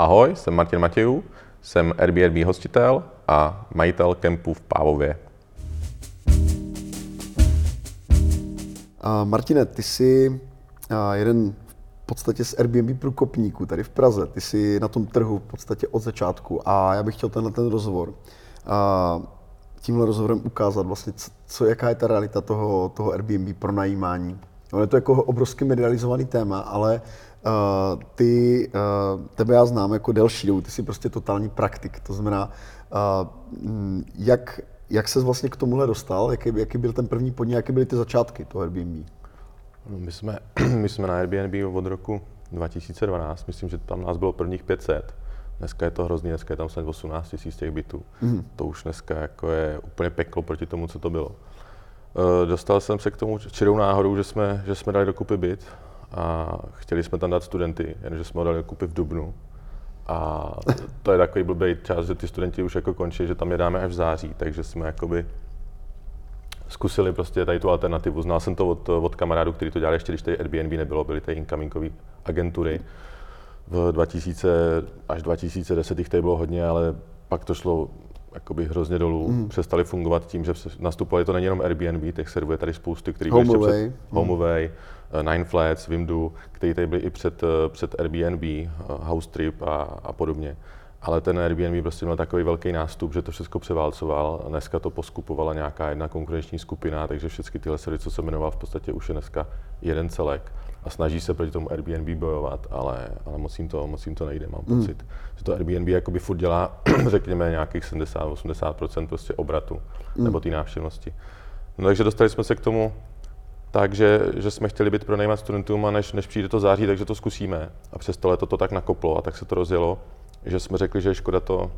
Ahoj, jsem Martin Matějů, jsem Airbnb hostitel a majitel kempu v Pávově. A Martine, ty jsi jeden v podstatě z Airbnb průkopníků tady v Praze. Ty jsi na tom trhu v podstatě od začátku a já bych chtěl tenhle ten rozhovor a tímhle rozhovorem ukázat vlastně, co, jaká je ta realita toho, toho Airbnb pro najímání. Ono je to jako obrovsky medializovaný téma, ale uh, ty, uh, tebe já znám jako delší dobu, ty jsi prostě totální praktik. To znamená, uh, jak, jak se vlastně k tomuhle dostal, jaký, jaký byl ten první podnik, jaké byly ty začátky toho Airbnb? No, my, jsme, my jsme na Airbnb od roku 2012, myslím, že tam nás bylo prvních 500. Dneska je to hrozný, dneska je tam snad 18 tisíc těch bytů. Mm. To už dneska jako je úplně peklo proti tomu, co to bylo. Dostal jsem se k tomu čirou náhodou, že jsme, že jsme dali dokupy byt a chtěli jsme tam dát studenty, jenže jsme ho dali dokupy v Dubnu. A to je takový blbý čas, že ty studenti už jako končí, že tam je dáme až v září, takže jsme jakoby zkusili prostě tady tu alternativu. Znal jsem to od, od kamarádů, kteří to dělali ještě, když tady Airbnb nebylo, byly tady incomingové agentury. V 2000 až 2010 jich tady bylo hodně, ale pak to šlo jakoby hrozně dolů. Mm. Přestali fungovat tím, že nastupovali, to není jenom Airbnb, těch servů je tady spousty, který byly ještě před HomeAway, mm. Nine Flats, Vimdu, který tady byli i před, eh, před Airbnb, eh, House Trip a, a podobně ale ten Airbnb prostě měl takový velký nástup, že to všechno převálcoval. Dneska to poskupovala nějaká jedna konkurenční skupina, takže všechny tyhle servery, co se jmenoval, v podstatě už je dneska jeden celek a snaží se proti tomu Airbnb bojovat, ale, ale moc, jim to, moc jim to nejde, mám hmm. pocit. Mm. Že to Airbnb jakoby furt dělá, řekněme, nějakých 70-80% prostě obratu mm. nebo té návštěvnosti. No, takže dostali jsme se k tomu takže že jsme chtěli být pronajímat studentům a než, než přijde to září, takže to zkusíme. A přes to leto to tak nakoplo a tak se to rozjelo že jsme řekli, že je škoda to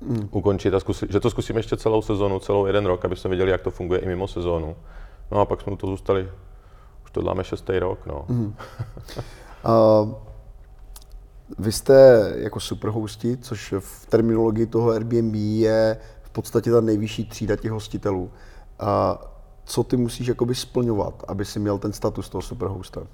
mm. ukončit a zkusit, že to zkusíme ještě celou sezonu, celou jeden rok, aby jsme viděli, jak to funguje i mimo sezónu. No a pak jsme to zůstali, už to děláme šestý rok. No. Mm. uh, vy jste jako superhosti, což v terminologii toho Airbnb je v podstatě ta nejvyšší třída těch hostitelů. Uh, co ty musíš jakoby splňovat, aby si měl ten status toho superhosta? Uh,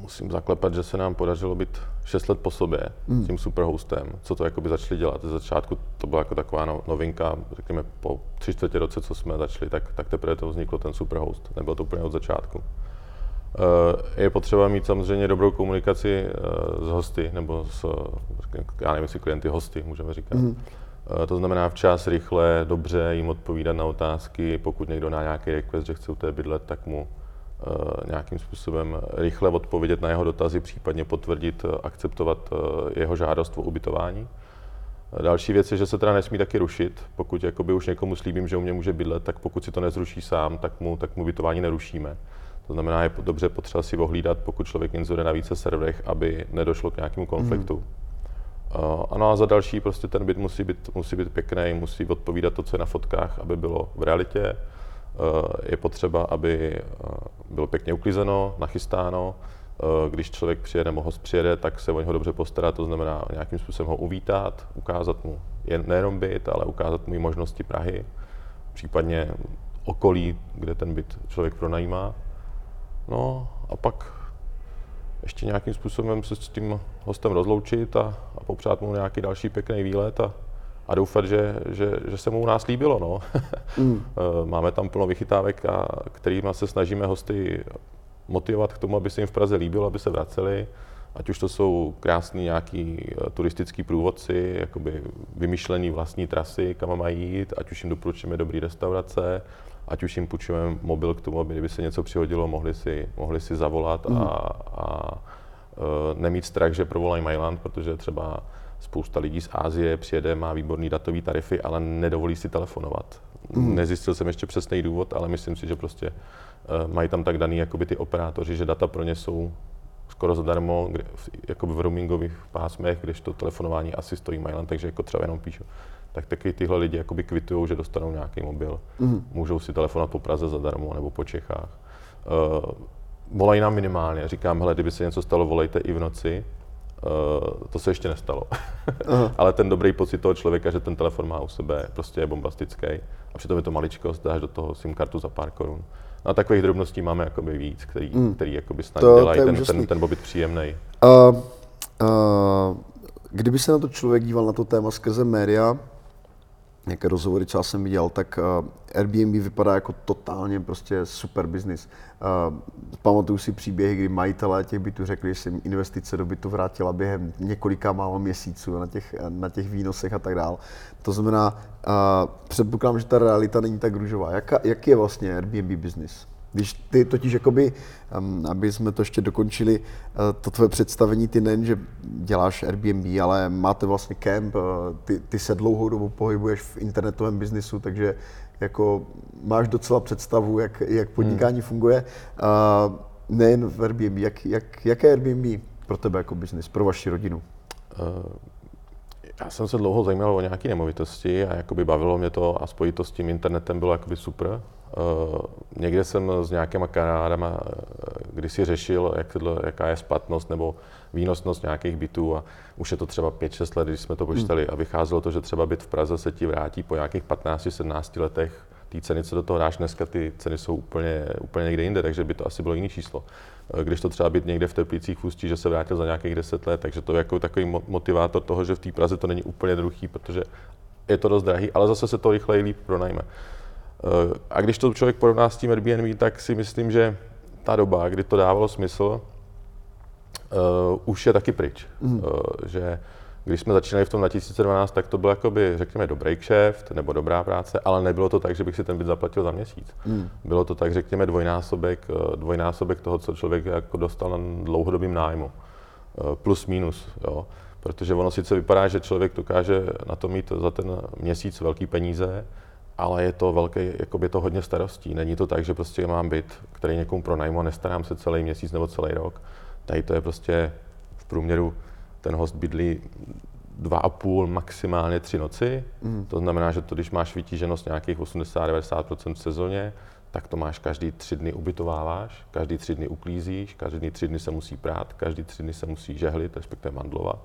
musím zaklepat, že se nám podařilo být 6 let po sobě mm. tím superhostem, co to jakoby začali dělat. Ze začátku to byla jako taková no, novinka, řekněme po tři čtvrtě roce, co jsme začali, tak, tak teprve to vzniklo ten superhost. Nebylo to úplně od začátku. Eh, je potřeba mít samozřejmě dobrou komunikaci eh, s hosty, nebo s, já nevím, jestli klienty hosty, můžeme říkat. Mm. To znamená včas, rychle, dobře jim odpovídat na otázky. Pokud někdo na nějaký request, že chce u té bydlet, tak mu Eh, nějakým způsobem rychle odpovědět na jeho dotazy, případně potvrdit, eh, akceptovat eh, jeho žádost o ubytování. Další věc je, že se teda nesmí taky rušit. Pokud jakoby už někomu slíbím, že u mě může bydlet, tak pokud si to nezruší sám, tak mu, tak mu ubytování nerušíme. To znamená, je dobře potřeba si ohlídat, pokud člověk inzuje na více serverech, aby nedošlo k nějakému konfliktu. Mm. Ano a za další prostě ten byt musí být, musí být pěkný, musí odpovídat to, co je na fotkách, aby bylo v realitě. Eh, je potřeba, aby eh, bylo pěkně uklizeno, nachystáno. Eh, když člověk přijede nebo host přijede, tak se o něho dobře postarat, to znamená nějakým způsobem ho uvítat, ukázat mu jen, nejenom byt, ale ukázat mu i možnosti Prahy, případně okolí, kde ten byt člověk pronajímá. No a pak ještě nějakým způsobem se s tím hostem rozloučit a, a popřát mu nějaký další pěkný výlet a, a doufat, že, že, že se mu u nás líbilo. No. Mm. Máme tam plno vychytávek, a kterými se snažíme hosty motivovat k tomu, aby se jim v Praze líbilo, aby se vraceli. Ať už to jsou krásní nějaký eh, turistický průvodci, jakoby vymyšlený vlastní trasy, kam mají jít, ať už jim doporučíme dobrý restaurace, ať už jim půjčujeme mobil k tomu, aby kdyby se něco přihodilo, mohli si, mohli si zavolat mm. a, a eh, nemít strach, že provolají Mailand, protože třeba Spousta lidí z Ázie přijede, má výborný datový tarify, ale nedovolí si telefonovat. Mm. Nezjistil jsem ještě přesný důvod, ale myslím si, že prostě uh, mají tam tak daný jakoby ty operátoři, že data pro ně jsou skoro zadarmo, kde, jakoby v roamingových pásmech, když to telefonování asi stojí Myland, takže jako třeba jenom píšu. Tak taky tyhle lidi jakoby kvitují, že dostanou nějaký mobil. Mm. Můžou si telefonovat po Praze zadarmo nebo po Čechách. Uh, volají nám minimálně. Říkám, hele, kdyby se něco stalo, volejte i v noci, Uh, to se ještě nestalo. Ale ten dobrý pocit toho člověka, že ten telefon má u sebe, prostě je bombastický. A přitom je to maličkost, dáš do toho SIM kartu za pár korun. No a takových drobností máme jakoby víc, který, mm. který jakoby snad to, dělají to ten, ten, ten pobyt příjemný. Uh, Uh, kdyby se na to člověk díval na to téma skrze média, nějaké rozhovory, co já jsem viděl, tak uh, Airbnb vypadá jako totálně prostě super business. Uh, pamatuju si příběhy, kdy majitelé těch bytů řekli, že se jim investice do bytu vrátila během několika málo měsíců na těch, na těch výnosech a tak dále. To znamená, uh, předpokládám, že ta realita není tak růžová. Jaka, jaký je vlastně Airbnb business? Když ty totiž, jakoby, aby jsme to ještě dokončili, uh, to tvoje představení, ty nejen, že děláš Airbnb, ale máte vlastně camp, uh, ty, ty se dlouhou dobu pohybuješ v internetovém biznisu, takže jako máš docela představu, jak, jak podnikání hmm. funguje. Uh, nejen v Airbnb, jak, jak, jaké Airbnb pro tebe jako biznis, pro vaši rodinu? Uh, já jsem se dlouho zajímal o nějaké nemovitosti a jakoby bavilo mě to a spojit to s tím internetem bylo jakoby super. Uh, někde jsem s nějakýma kamarádama uh, kdysi řešil, jak, jaká je splatnost nebo výnosnost nějakých bytů a už je to třeba 5-6 let, když jsme to počítali hmm. a vycházelo to, že třeba byt v Praze se ti vrátí po nějakých 15-17 letech té ceny, co do toho dáš dneska, ty ceny jsou úplně, úplně někde jinde, takže by to asi bylo jiný číslo. Eh, když to třeba být někde v Teplicích v Ústí, že se vrátil za nějakých 10 let, takže to je jako takový motivátor toho, že v té Praze to není úplně jednoduchý, protože je to dost drahý, ale zase se to rychleji líp pronajme. Eh, a když to člověk porovná s tím Airbnb, tak si myslím, že ta doba, kdy to dávalo smysl, uh, už je taky pryč. Mm. Uh, že když jsme začínali v tom 2012, tak to byl jakoby, řekněme, dobrý kšeft nebo dobrá práce, ale nebylo to tak, že bych si ten byt zaplatil za měsíc. Mm. Bylo to tak, řekněme, dvojnásobek, dvojnásobek toho, co člověk jako dostal na dlouhodobým nájmu. Plus minus, jo. Protože ono sice vypadá, že člověk dokáže na to mít za ten měsíc velký peníze, ale je to velký, jako je to hodně starostí. Není to tak, že prostě mám byt, který někomu pronajmu a nestarám se celý měsíc nebo celý rok. Tady to je prostě v průměru ten host bydlí dva a půl, maximálně tři noci. Mm. To znamená, že to, když máš vytíženost nějakých 80-90% v sezóně, tak to máš každý tři dny ubytováváš, každý tři dny uklízíš, každý tři dny se musí prát, každý tři dny se musí žehlit, respektive mandlovat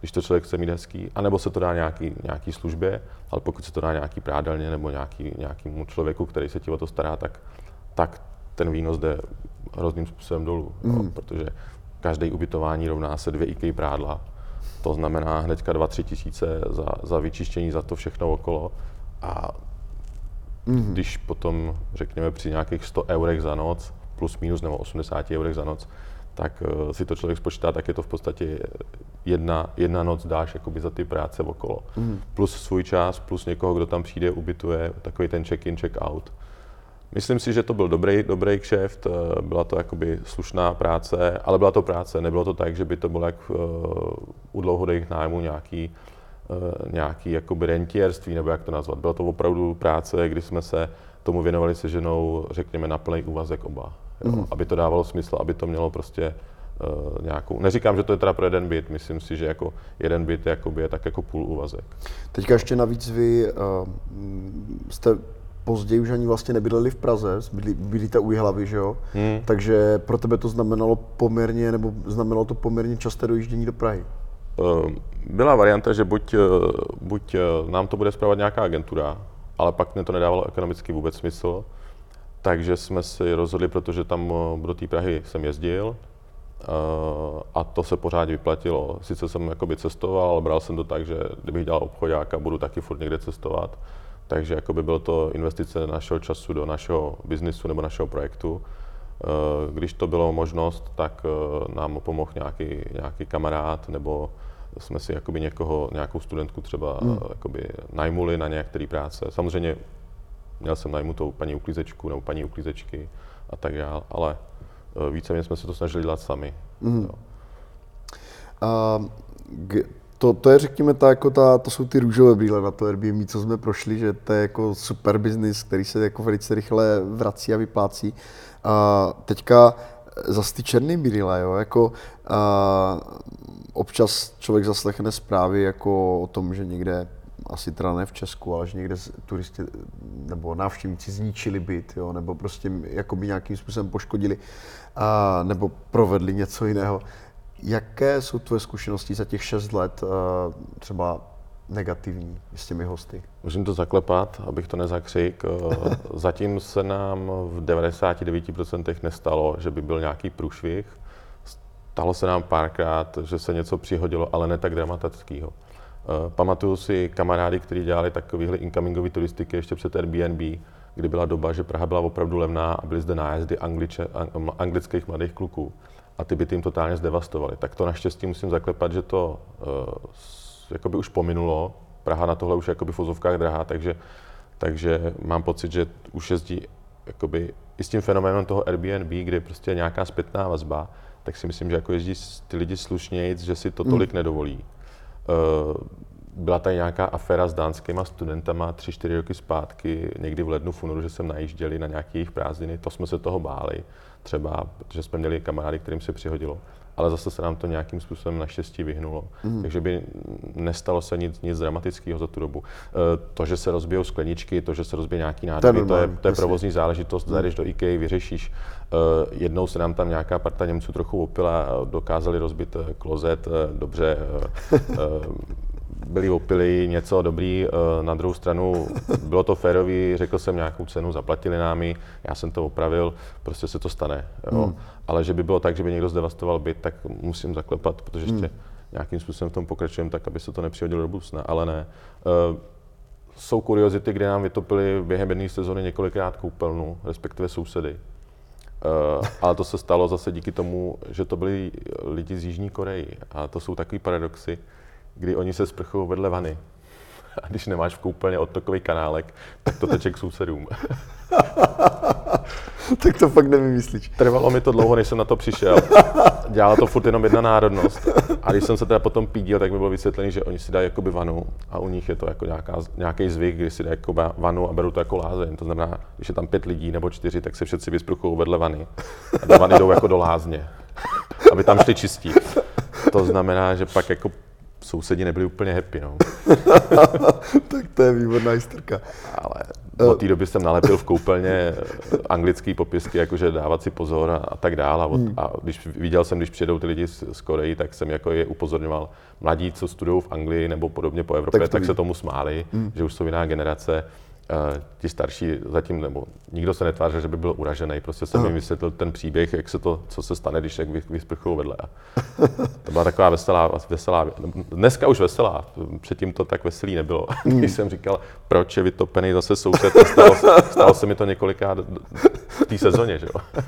když to člověk chce mít hezký, anebo se to dá nějaký, nějaký službě, ale pokud se to dá nějaký prádelně nebo nějaký, nějakému člověku, který se ti o to stará, tak, tak ten výnos jde hrozným způsobem dolů, mm. no, protože každé ubytování rovná se dvě IKEA prádla. To znamená hnedka 2-3 tisíce za, za vyčištění, za to všechno okolo. A mm. když potom, řekněme, při nějakých 100 eurech za noc, plus minus nebo 80 eurech za noc, tak uh, si to člověk spočítá, tak je to v podstatě jedna, jedna noc dáš jakoby za ty práce okolo. Mm. Plus svůj čas, plus někoho, kdo tam přijde, ubytuje, takový ten check-in, check-out. Myslím si, že to byl dobrý, dobrý kšeft, eh, byla to jakoby slušná práce, ale byla to práce, nebylo to tak, že by to bylo jak uh, u dlouhodobých nájmů nějaký, uh, nějaký jakoby rentierství, nebo jak to nazvat. Byla to opravdu práce, kdy jsme se tomu věnovali se ženou, řekněme, na plný úvazek oba. Mm. Aby to dávalo smysl, aby to mělo prostě uh, nějakou, neříkám, že to je teda pro jeden byt, myslím si, že jako jeden byt jakoby je tak jako půl úvazek. Teďka ještě navíc vy uh, jste později už ani vlastně nebydleli v Praze, bydlí, bydlíte u hlavy, že jo? Hmm. Takže pro tebe to znamenalo poměrně, nebo znamenalo to poměrně časté dojíždění do Prahy. Uh, byla varianta, že buď, buď nám to bude zpravovat nějaká agentura, ale pak mě to nedávalo ekonomicky vůbec smysl, takže jsme si rozhodli, protože tam do té Prahy jsem jezdil, a to se pořád vyplatilo. Sice jsem jakoby cestoval, ale bral jsem to tak, že kdybych dělal obchodáka, budu taky furt někde cestovat. Takže jakoby bylo to investice našeho času do našeho biznisu nebo našeho projektu. Když to bylo možnost, tak nám pomohl nějaký, nějaký kamarád nebo jsme si jakoby někoho, nějakou studentku třeba hmm. jakoby najmuli na některé práce. Samozřejmě měl jsem najmutou paní uklízečku nebo paní uklízečky a tak dále, ale Eh, víceméně jsme se to snažili dělat sami. Mm. A, to, to je, řekněme, ta, jako ta, to jsou ty růžové brýle na to Airbnb, co jsme prošli, že to je jako super business, který se jako velice rychle vrací a vyplácí. A teďka zase ty černý brýle, jo, jako a, občas člověk zaslechne zprávy jako o tom, že někde asi teda ne v Česku, ale že někde turisti nebo návštěvníci zničili byt, jo, nebo prostě jakoby nějakým způsobem poškodili, a, nebo provedli něco jiného. Jaké jsou tvoje zkušenosti za těch šest let třeba negativní s těmi hosty? Musím to zaklepat, abych to nezakřik. Zatím se nám v 99% nestalo, že by byl nějaký průšvih. stalo se nám párkrát, že se něco přihodilo, ale ne tak dramatického. Uh, pamatuju si kamarády, kteří dělali takovéhle incomingové turistiky ještě před Airbnb, kdy byla doba, že Praha byla opravdu levná a byly zde nájezdy angliče, anglických mladých kluků a ty by tím totálně zdevastovali. Tak to naštěstí musím zaklepat, že to uh, jakoby už pominulo. Praha na tohle už jakoby v vozovkách drahá, takže, takže mám pocit, že už jezdí jakoby i s tím fenoménem toho Airbnb, kde je prostě nějaká zpětná vazba, tak si myslím, že jako jezdí ty lidi slušněji, že si to tolik hmm. nedovolí. Uh, byla tady nějaká aféra s dánskýma studentama tři, čtyři roky zpátky, někdy v lednu, v únoru, že jsem najížděli na nějaké jejich prázdniny, to jsme se toho báli třeba, protože jsme měli kamarády, kterým se přihodilo. Ale zase se nám to nějakým způsobem naštěstí vyhnulo. Mm. Takže by nestalo se nic, nic dramatického za tu dobu. E, to, že se rozbijou skleničky, to, že se rozbije nějaký nádoby, to je, to je provozní záležitost, mm. zajdeš do IKEA, vyřešíš. E, jednou se nám tam nějaká parta Němců trochu opila, dokázali rozbit e, klozet, dobře, byli opili, něco dobrý, eh, na druhou stranu bylo to férový, řekl jsem nějakou cenu, zaplatili námi, já jsem to opravil, prostě se to stane. Jo. Hmm. Ale že by bylo tak, že by někdo zdevastoval byt, tak musím zaklepat, protože ještě hmm. nějakým způsobem v tom pokračujeme tak, aby se to nepřihodilo do budoucna, ale ne. Uh, jsou kuriozity, kde nám vytopili během jedné sezóny několikrát koupelnu, respektive sousedy. Uh, ale to se stalo zase díky tomu, že to byli lidi z Jižní Koreji. A to jsou takový paradoxy, kdy oni se sprchují vedle vany. A když nemáš v koupelně odtokový kanálek, tak to teče k sousedům. tak to fakt nevymyslíš. Trvalo mi to dlouho, než jsem na to přišel. Dělala to furt jenom jedna národnost. A když jsem se teda potom pídil, tak mi bylo vysvětlené, že oni si dají jakoby vanu a u nich je to jako nějaká, nějaký zvyk, kdy si dají jako vanu a berou to jako lázeň. To znamená, když je tam pět lidí nebo čtyři, tak se všetci vyspruchují vedle vany. A do vany jdou jako do lázně, aby tam šli čistí. To znamená, že pak jako sousedi nebyli úplně happy, no. tak to je výborná historka. Ale od té doby jsem nalepil v koupelně eh, anglický popisky, jakože dávat si pozor a, a tak dále. A, hmm. a když viděl jsem, když přijedou ty lidi z, z Koreji, tak jsem jako je upozorňoval, mladí, co studují v Anglii nebo podobně po Evropě, tak, tak se tomu smáli, hmm. že už jsou jiná generace ti starší zatím, nebo nikdo se netvářil, že by byl uražený, prostě jsem jim vysvětlil ten příběh, jak se to, co se stane, když jak vysprchují vedle. To byla taková veselá, veselá, dneska už veselá, předtím to tak veselý nebylo. Mm. Když jsem říkal, proč je vytopený zase soused, stalo, stalo se mi to několikrát v té sezóně, že jo.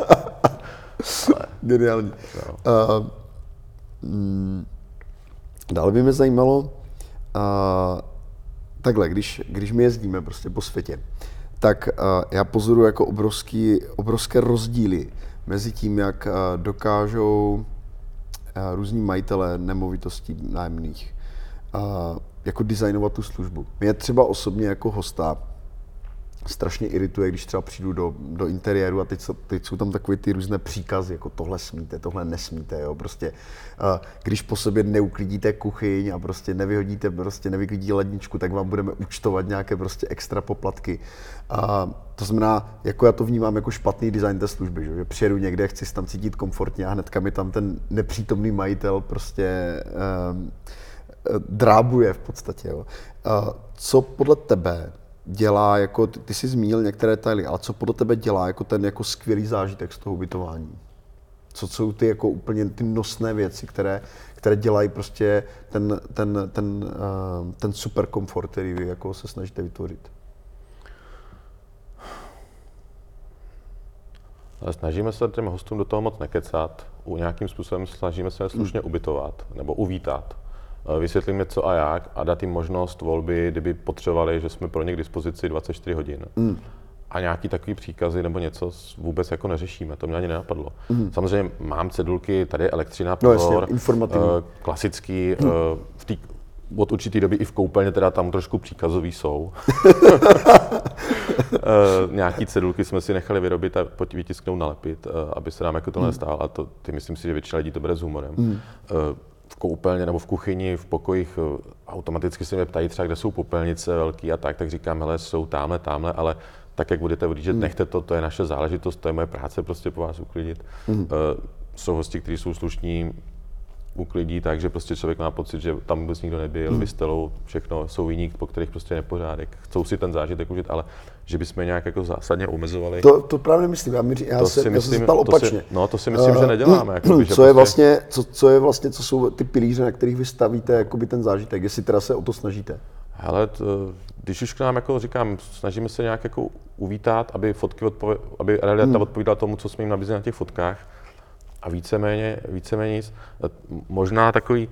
Geniální. No. Uh, mm, dále by mě zajímalo, uh, takhle, když, když my jezdíme prostě po světě, tak uh, já pozoruji jako obrovský, obrovské rozdíly mezi tím, jak uh, dokážou uh, různí majitelé nemovitostí nájemných uh, jako designovat tu službu. Mě třeba osobně jako hosta strašně irituje, když třeba přijdu do, do interiéru a teď, teď jsou tam takové ty různé příkazy, jako tohle smíte, tohle nesmíte, jo, prostě uh, když po sobě neuklidíte kuchyň a prostě nevyhodíte, prostě nevyklidí ledničku, tak vám budeme účtovat nějaké prostě extra poplatky. A to znamená, jako já to vnímám jako špatný design té služby, že, přijedu někde, chci se tam cítit komfortně a hnedka mi tam ten nepřítomný majitel prostě uh, drábuje v podstatě. Jo. Co podle tebe dělá, jako ty, ty jsi zmínil některé detaily, ale co podle tebe dělá jako ten jako skvělý zážitek z toho ubytování? Co jsou ty jako úplně ty nosné věci, které, které dělají prostě ten, ten, ten, uh, ten super komfort, který vy jako se snažíte vytvořit? Snažíme se těm hostům do toho moc nekecat. U nějakým způsobem snažíme se slušně hmm. ubytovat nebo uvítat. Eh, vysvětlíme co a jak a dát jim možnost volby, kdyby potřebovali, že jsme pro ně k dispozici 24 hodin. Mm. A nějaký takový příkazy nebo něco vůbec jako neřešíme, to mě ani nenapadlo. Mm. Samozřejmě mám cedulky, tady je elektřina, pozor, no, uh, klasický, mm. v tý, od určitý doby i v koupelně teda tam trošku příkazový jsou. nějaký cedulky jsme si nechali vyrobit a vytisknout, nalepit, aby se nám jako to mm. nestalo. A to, ty myslím si, že většina lidí to bere s humorem. Mm koupelně nebo v kuchyni, v pokojích, eh, automaticky se mě ptají třeba, kde jsou popelnice velký a tak, tak říkám, hele, jsou tamhle, tamhle, ale tak, jak budete odjíždět, hmm. nechte to, to je naše záležitost, to je moje práce prostě po vás uklidit. Hmm. Uh, jsou hosti, kteří jsou slušní, uklidí tak, že prostě člověk má pocit, že tam vůbec nikdo nebyl, hmm. vystelou, všechno jsou viník, po kterých prostě nepořádek, chcou si ten zážitek užít, ale že bychom nějak jako zásadně omezovali. To, to právě myslím, já, mi, já, to se, si já myslím, jsem se ptal to si- opačně. no, to si myslím, že neděláme, jakoby, co že je prostě- vlastně, co, co je vlastně, co jsou ty pilíře, na kterých vy stavíte jakoby ten zážitek, jestli teda se o to snažíte? Hele, t, když už k nám, jako říkám, snažíme se nějak jako uvítat, aby fotky odpověd, aby realita hmm. odpovídala tomu, co jsme jim nabízeli na těch fotkách. A víceméně, víceméně nic. E, Možná takový,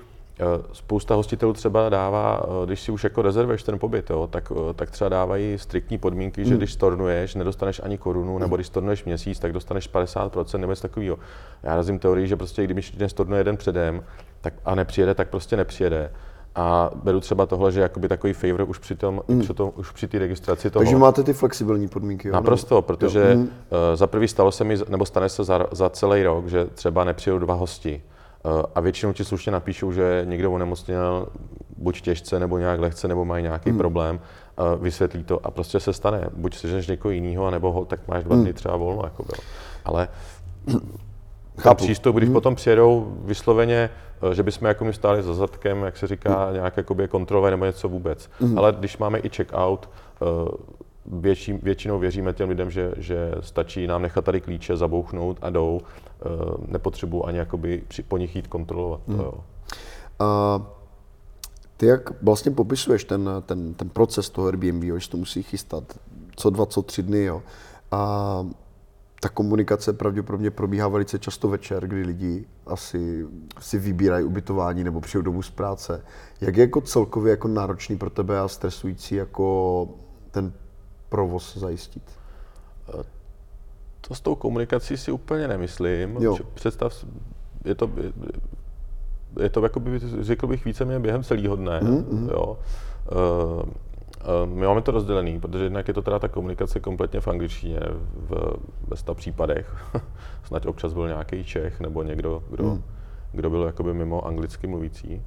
spousta hostitelů třeba dává, e, když si už jako rezervuješ ten pobyt, jo, tak, e, tak třeba dávají striktní podmínky, že když stornuješ, nedostaneš ani korunu, nebo když stornuješ měsíc, tak dostaneš 50% nebo něco takového. Já razím teorii, že prostě když den stornuje jeden předem tak, a nepřijede, tak prostě nepřijede. A beru třeba tohle, že jakoby takový favor už při tom, mm. při, tom, už při té registraci toho. Takže máte ty flexibilní podmínky, jo? Naprosto, protože uh, za prvý stalo se mi, nebo stane se za, za celý rok, že třeba nepřijou dva hosti. Uh, a většinou ti slušně napíšou, že někdo onemocněl buď těžce, nebo nějak lehce, nebo mají nějaký hmm. problém, uh, vysvětlí to a prostě se stane. Buď seženeš někoho jiného, nebo ho, tak máš dva dny třeba volno. Jako bylo. Ale ten přístup, když potom přijedou vysloveně, eh, že bychom jako my stáli za zadkem, jak se říká, nějak jakoby kontrolové nebo něco vůbec. Ale když máme i check-out, eh, větší, většinou věříme těm lidem, že, že stačí nám nechat tady klíče, zabouchnout a jdou. Eh, Nepotřebuji ani jakoby při, po nich jít kontrolovat. To, jo. A ty jak vlastně popisuješ ten, ten, ten proces toho Airbnb, jo, že to musí chystat co dva, co tři dny, jo. A ta komunikace pravděpodobně probíhá velice často večer, kdy lidi asi si vybírají ubytování nebo přijdou domů z práce. Jak je jako celkově jako náročný pro tebe a stresující jako ten provoz zajistit? To s tou komunikací si úplně nemyslím. Jo. Představ, je to, je, to jakoby, řekl bych, víceméně během celého dne. Mm, jo. Uh, my máme to rozdělený, protože jednak je to teda ta komunikace kompletně v angličtině v, ve 100 případech. Snad občas byl nějaký Čech nebo někdo, kdo, mm. kdo byl jakoby mimo anglicky mluvící.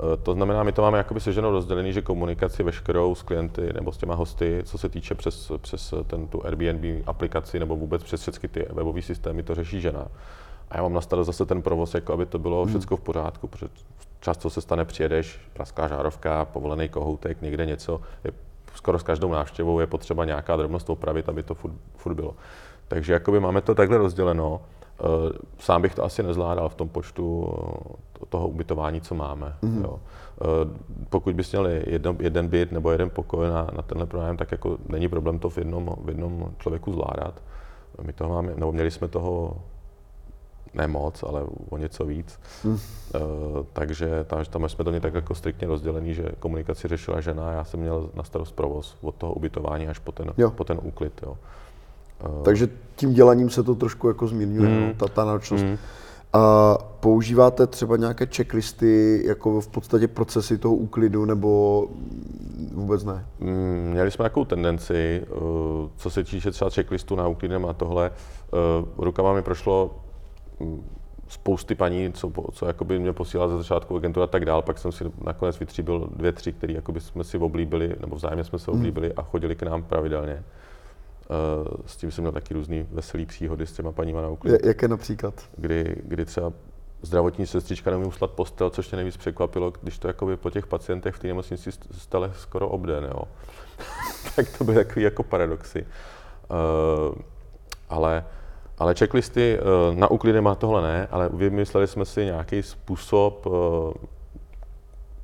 Eh, To znamená, my to máme jakoby seženou rozdělený, že komunikaci veškerou s klienty nebo s těma hosty, co se týče přes, přes ten, tu Airbnb aplikaci nebo vůbec přes všechny ty webové systémy, to řeší žena. A já mám na starost zase ten provoz, jako aby to bylo všechno v pořádku, protože často se stane, přijedeš, praská žárovka, povolený kohoutek, někde něco, je, skoro s každou návštěvou je potřeba nějaká drobnost opravit, aby to furt, furt bylo. Takže jakoby máme to takhle rozděleno. Eh, Sám bych to asi nezvládal v tom počtu eh, toho ubytování, co máme. Mm-hmm. Jo. Eh, Pokud bys měl jedno, jeden byt nebo jeden pokoj na, na tenhle pronájem, tak jako není problém to v jednom, v jednom člověku zvládat. My toho máme, nebo měli jsme toho ne moc, ale o něco víc. Mm. Uh, takže tam, tam jsme to měli tak jako striktně rozdělený, že komunikaci řešila žena já jsem měl na starost provoz od toho ubytování až po ten, Jo. po ten úklid. Jo. Takže tím dělaním se to trošku jako zmírňuje, Mm. no, ta, ta náročnost. A používáte třeba nějaké checklisty, jako v podstatě procesy toho úklidu, nebo vůbec ne? Mm, Měli jsme takovou tendenci, eh, co se týče třeba checklistu na uklidem a tohle, eh, rukama mi prošlo mm, spousty paní, co, co jakoby mě posílala ze začátku agentura a tak dál, pak jsem si nakonec vytříbil dvě, tři, které jakoby jsme si oblíbili, nebo vzájemně jsme se oblíbili a chodili k nám pravidelně. Eh, S tím jsem měl taky různý veselý příhody s těma paníma na uklid, Je, jaké například? kdy, kdy třeba zdravotní sestřička neumí uslat postel, což mě nejvíc překvapilo, když to jakoby po těch pacientech v té nemocnici st- stale skoro obden, jo. tak to byly takový jako paradoxy. Uh, ale, ale checklisty uh, na úklidem a tohle ne, ale vymysleli jsme si nějaký způsob uh,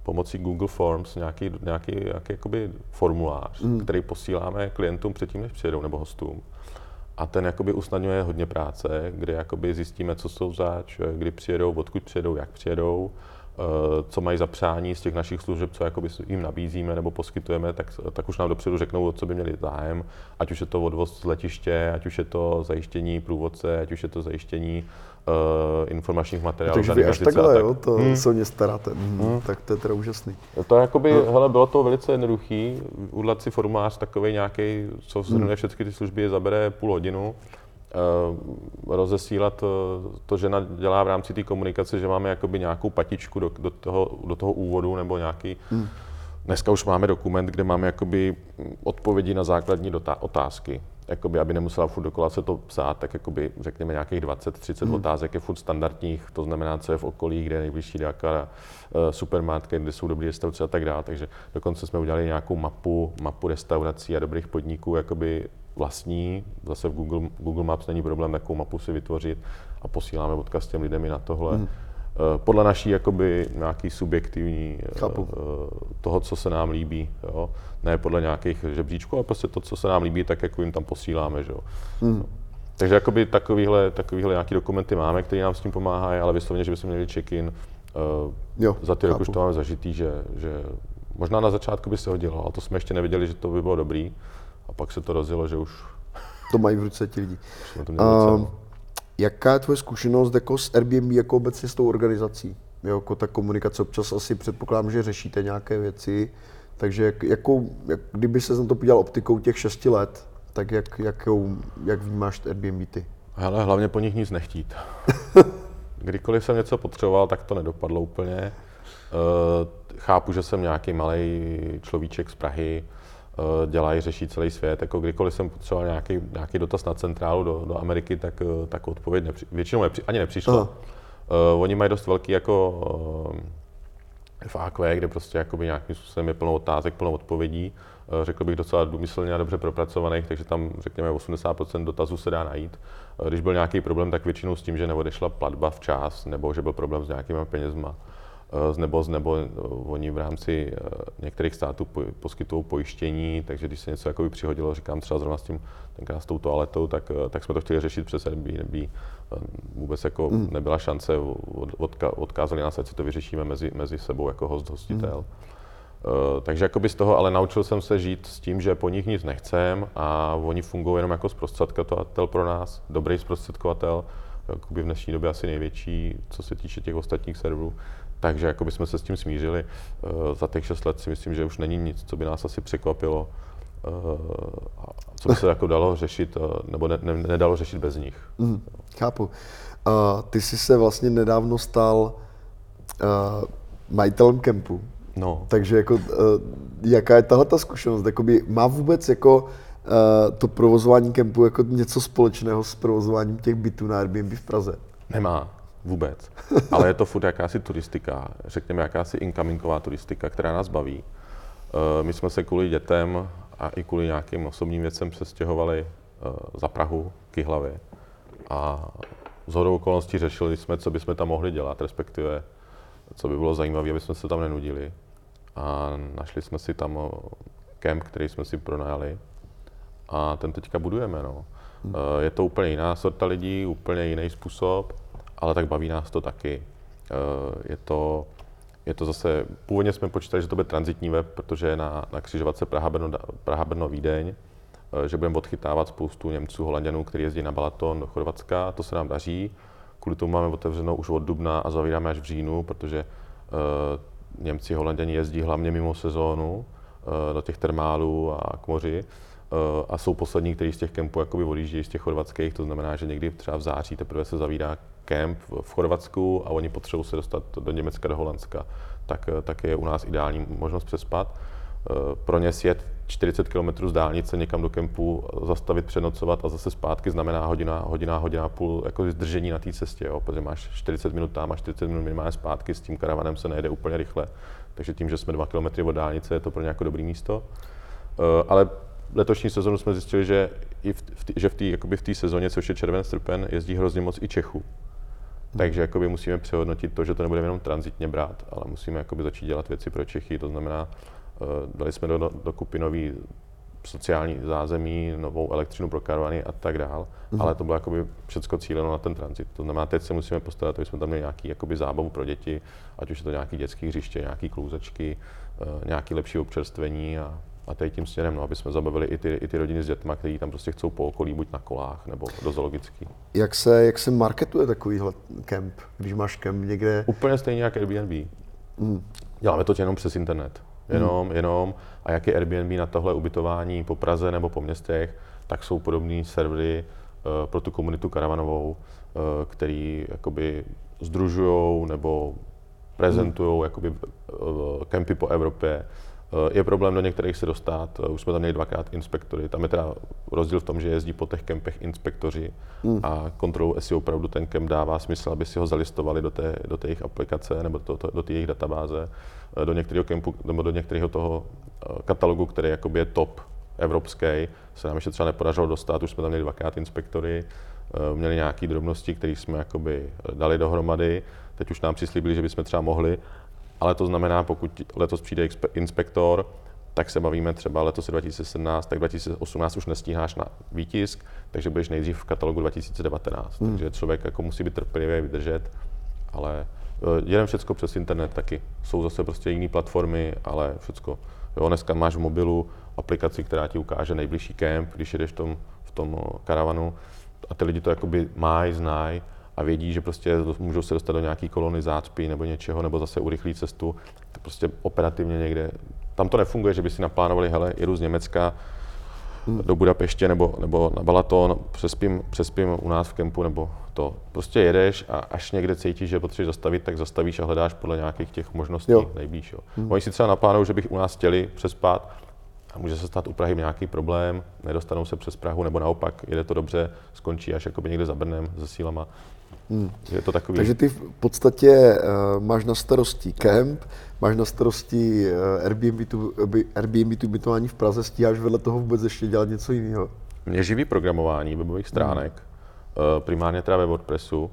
pomocí Google Forms, nějaký, nějaký, nějaký jakoby formulář, mm. který posíláme klientům předtím, než přijedou, nebo hostům. A ten jakoby usnadňuje hodně práce, kdy jakoby zjistíme, co jsou zač, kdy přijedou, odkud přijedou, jak přijedou, eh, co mají za přání z těch našich služeb, co jakoby jim nabízíme nebo poskytujeme, tak, tak už nám dopředu řeknou, o co by měli zájem, ať už je to odvoz z letiště, ať už je to zajištění průvodce, ať už je to zajištění uh, informačních materiálů. Takže vy až takhle, tak. jo, to hmm. se o ně staráte. Hmm. Tak to je teda úžasný. To jakoby, hele, bylo to velice jednoduchý, udělat si formulář takový nějaký, co shrnuje všechny ty služby, zabere půl hodinu, uh, rozesílat uh, to, žena dělá v rámci té komunikace, že máme jakoby nějakou patičku do, do, toho, do toho úvodu nebo nějaký, Dneska už máme dokument, kde máme jakoby odpovědi na základní dotá- otázky. Jakoby, aby nemusela furt dokola se to psát, tak jakoby, řekněme nějakých 20-30 hmm. otázek je furt standardních, to znamená, co je v okolí, kde je nejbližší nějaká uh, supermarket, kde jsou dobré restaurace a tak dále. Takže dokonce jsme udělali nějakou mapu, mapu restaurací a dobrých podniků, jakoby vlastní, zase v Google, Google Maps není problém takovou mapu si vytvořit a posíláme odkaz těm lidem i na tohle. Hmm. Podle naší jakoby nějaký subjektivní eh, Chápu. toho, co se nám líbí. Jo? Ne podle nějakých žebříčků, ale prostě to, co se nám líbí, tak jako jim tam posíláme. Že jo? Hmm. Takže jakoby takovýhle, takovýhle nějaký dokumenty máme, které nám s tím pomáhají, ale vyslovně, že bychom měli check-in uh, jo, za ty roky, už to máme zažitý, že, že možná na začátku by se hodilo, ale to jsme ještě nevěděli, že to by bylo dobrý. A pak se to rozjelo, že už... To mají v ruce ti lidi. Uh, jaká je tvoje zkušenost jako s Airbnb, jako obecně s tou organizací? Jo, jako ta komunikace, občas asi předpokládám, že řešíte nějaké věci, takže jak, jakou, jak, kdyby se na to podíval optikou těch šesti let, tak jak, jakou, jak vnímáš Airbnb ty? Hele, hlavně po nich nic nechtít. Kdykoliv jsem něco potřeboval, tak to nedopadlo úplně. Uh, chápu, že jsem nějaký malý človíček z Prahy, dělají, řeší celý svět. Jako kdykoliv jsem potřeboval nějaký, nějaký dotaz na centrálu do, do Ameriky, tak, uh, tak odpověď nepři, většinou nepři, ani nepřišla. Uh, oni mají dost velký jako uh, FAQ, kde prostě jakoby nějakým způsobem je plno otázek, plno odpovědí, eh, řekl bych docela důmyslně a dobře propracovaných, takže tam řekněme 80% dotazů se dá najít. Eh, když byl nějaký problém, tak většinou s tím, že neodešla platba včas, nebo že byl problém s nějakýma penězma, Eh, nebo, nebo eh, oni v rámci eh, některých států poskytují pojištění, takže když se něco jakoby přihodilo, říkám třeba zrovna s tím tenkrát s tou toaletou, tak, tak jsme to chtěli řešit přes Airbnb. Vůbec jako mm. nebyla šance, odka, odkázali nás, ať si to vyřešíme mezi, mezi sebou jako host, hostitel. Mm. Uh, takže jakoby z toho, ale naučil jsem se žít s tím, že po nich nic nechcem a oni fungují jenom jako zprostředkovatel pro nás, dobrý zprostředkovatel, jakoby v dnešní době asi největší, co se týče těch ostatních serverů. Takže jako jsme se s tím smířili. Uh, za těch 6 let si myslím, že už není nic, co by nás asi překvapilo, uh, co by se jako dalo řešit, uh, nebo ne, ne, nedalo řešit bez nich. Mm, chápu. Uh, ty jsi se vlastně nedávno stal uh, majitelem kempu. No. Takže jako, uh, jaká je tahle ta zkušenost? Jakoby má vůbec jako uh, to provozování kempu jako něco společného s provozováním těch bytů na Airbnb v Praze? Nemá. Vůbec. Ale je to furt jakási turistika, řekněme jakási incomingová turistika, která nás baví. Eh, my jsme se kvůli dětem a i kvůli nějakým osobním věcem přestěhovali eh, za Prahu k Jihlavě. A z hodou okolností řešili jsme, co bychom tam mohli dělat, respektive co by bylo zajímavé, aby jsme se tam nenudili. A našli jsme si tam eh, kemp, který jsme si pronajali a ten teďka budujeme. No. Je to úplně jiná sorta lidí, úplně jiný způsob ale tak baví nás to taky. Eh, je to, je to zase, původně jsme počítali, že to bude transitní web, protože je na, na křižovatce Praha, Brno, Praha, Brno, Vídeň, eh, že budeme odchytávat spoustu Němců, Holanděnů, kteří jezdí na Balaton do Chorvatska, to se nám daří. Kvůli tomu máme otevřenou už od dubna a zavíráme až v říjnu, protože uh, Němci, Holanděni jezdí hlavně mimo sezónu do těch termálů a k moři a jsou poslední, kteří z těch kempů jakoby odjíždějí z těch chorvatských, to znamená, že někdy třeba v září teprve se zavírá kemp v Chorvatsku a oni potřebují se dostat do Německa, do Holandska, tak, eh, tak je u nás ideální možnost přespat. Eh, pro ně sjet 40 km z dálnice někam do kempu, zastavit, přenocovat a zase zpátky znamená hodina, hodina, hodina a půl jako zdržení na té cestě, jo, protože máš 40 minut tam a 40 minut minimálně zpátky, s tím karavanem se nejde úplně rychle. Takže tím, že jsme 2 km od dálnice, je to pro ně jako dobrý místo. Eh, ale letošní sezonu jsme zjistili, že i v, v že v té jakoby v té sezóně, což je červen, srpen, jezdí hrozně moc i Čechů. Takže jakoby musíme přehodnotit to, že to nebudeme jenom transitně brát, ale musíme jakoby začít dělat věci pro Čechy. To znamená, uh, dali jsme do, do kupy nový sociální zázemí, novou elektřinu pro karavany a tak dál, mm. ale to bylo jakoby všechno cíleno na ten transit. To znamená, teď se musíme postarat, aby jsme tam měli nějaký jakoby zábavu pro děti, ať už je to nějaký dětský hřiště, nějaký klůzečky, uh, nějaký lepší občerstvení a a tady tím směrem, no, aby jsme zabavili i ty, i ty rodiny s dětmi, kteří tam prostě chcou po okolí, buď na kolách nebo do zoologický. Jak se, jak se marketuje takovýhle kemp, když máš kemp někde? Úplně stejně jako Airbnb. Mm. Děláme to jenom přes internet. Jenom, mm. jenom. A jak je Airbnb na tohle ubytování po Praze nebo po městech, tak jsou podobné servery uh, pro tu komunitu karavanovou, uh, který jakoby združují nebo prezentují mm. jakoby uh, kempy po Evropě Je problém do některých se dostat, už jsme tam měli dvakrát inspektory, tam je teda rozdíl v tom, že jezdí po těch kempech inspektoři mm. a kontrolu, jestli opravdu ten kemp dává smysl, aby si ho zalistovali do té, do té jejich aplikace nebo do, do, do té jejich databáze, do některého kempu nebo do některého toho katalogu, který jakoby je top evropský, se nám ještě třeba nepodařilo dostat, už jsme tam měli dvakrát inspektory, měli nějaké drobnosti, které jsme jakoby dali dohromady, teď už nám přislíbili, že bychom třeba mohli, ale to znamená, pokud letos přijde inspektor, tak se bavíme třeba letos 2017, tak 2018 už nestíháš na výtisk, takže budeš nejdřív v katalogu 2019. Hmm. Takže člověk jako musí být trpělivý, vydržet, ale eh, jedem všecko přes internet taky. Jsou zase prostě jiné platformy, ale všecko. Jo, dneska máš v mobilu aplikaci, která ti ukáže nejbližší kemp, když jedeš v tom, v tom eh, karavanu a ty lidi to jakoby mají, znají a vědí, že prostě můžou se dostat do nějaký kolony zácpy nebo něčeho, nebo zase urychlí cestu, to prostě operativně někde. Tam to nefunguje, že by si naplánovali, hele, jedu z Německa hmm. do Budapeště nebo, nebo na Balaton, přespím, přespím u nás v kempu, nebo to. Prostě jedeš a až někde cítíš, že potřebuješ zastavit, tak zastavíš a hledáš podle nějakých těch možností jo. nejblíž. Jo. Hmm. Oni si třeba naplánují, že bych u nás chtěli přespat, a může se stát u Prahy nějaký problém, nedostanou se přes Prahu, nebo naopak, jede to dobře, skončí až jakoby někde za Brnem se sílama. Hmm. Je to takový. Takže ty v podstatě uh, máš na starosti kemp, máš na starosti uh, Airbnb, tu, Airbnb tu ubytování v Praze, stíháš vedle toho vůbec ještě dělat něco jiného? Mě živí programování webových stránek, hmm. uh, primárně teda ve WordPressu, uh,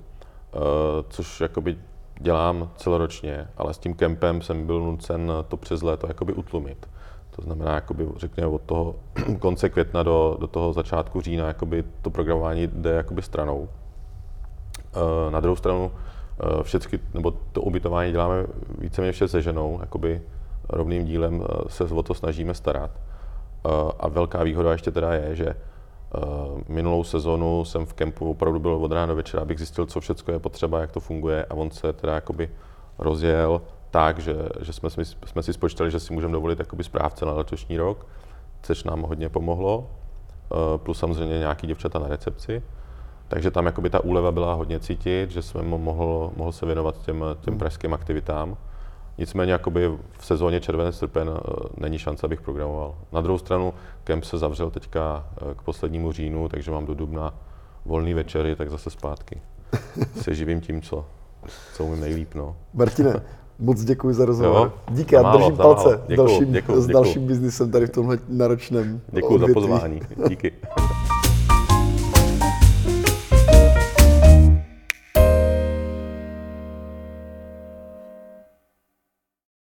což jakoby dělám celoročně, ale s tím kempem jsem byl nucen to přes léto jakoby utlumit. To znamená, jakoby, řekněme, od toho konce května do, do toho začátku října jakoby, to programování jde jakoby stranou. Eh, na druhou stranu eh, všechny, nebo to ubytování děláme víceméně vše se ženou, jakoby rovným dílem eh, se o to snažíme starat. A velká výhoda ještě teda je, že minulou sezonu jsem v kempu opravdu byl od rána do večera, abych zjistil, co všechno je potřeba, jak to funguje a on se teda jakoby rozjel tak, že, že jsme, jsme si spočítali, že si můžeme dovolit jakoby správce na letošní rok, což nám hodně pomohlo, plus samozřejmě nějaký děvčata na recepci. Takže tam jakoby ta úleva byla hodně cítit, že jsem mohl, mohl se věnovat těm, těm hmm. pražským aktivitám. Nicméně jakoby v sezóně červené srpen eh, není šance, abych programoval. Na druhou stranu kemp se zavřel teďka eh, k poslednímu říjnu, takže mám do dubna volný večery, tak zase zpátky. Se živím tím, co, co umím nejlíp. No. Martine, moc děkuji za rozhovor. Jo? Díky, já držím palce děkuju, dalším, děkuju, s dalším biznisem tady v tomhle náročném Děkuji za pozvání. Díky.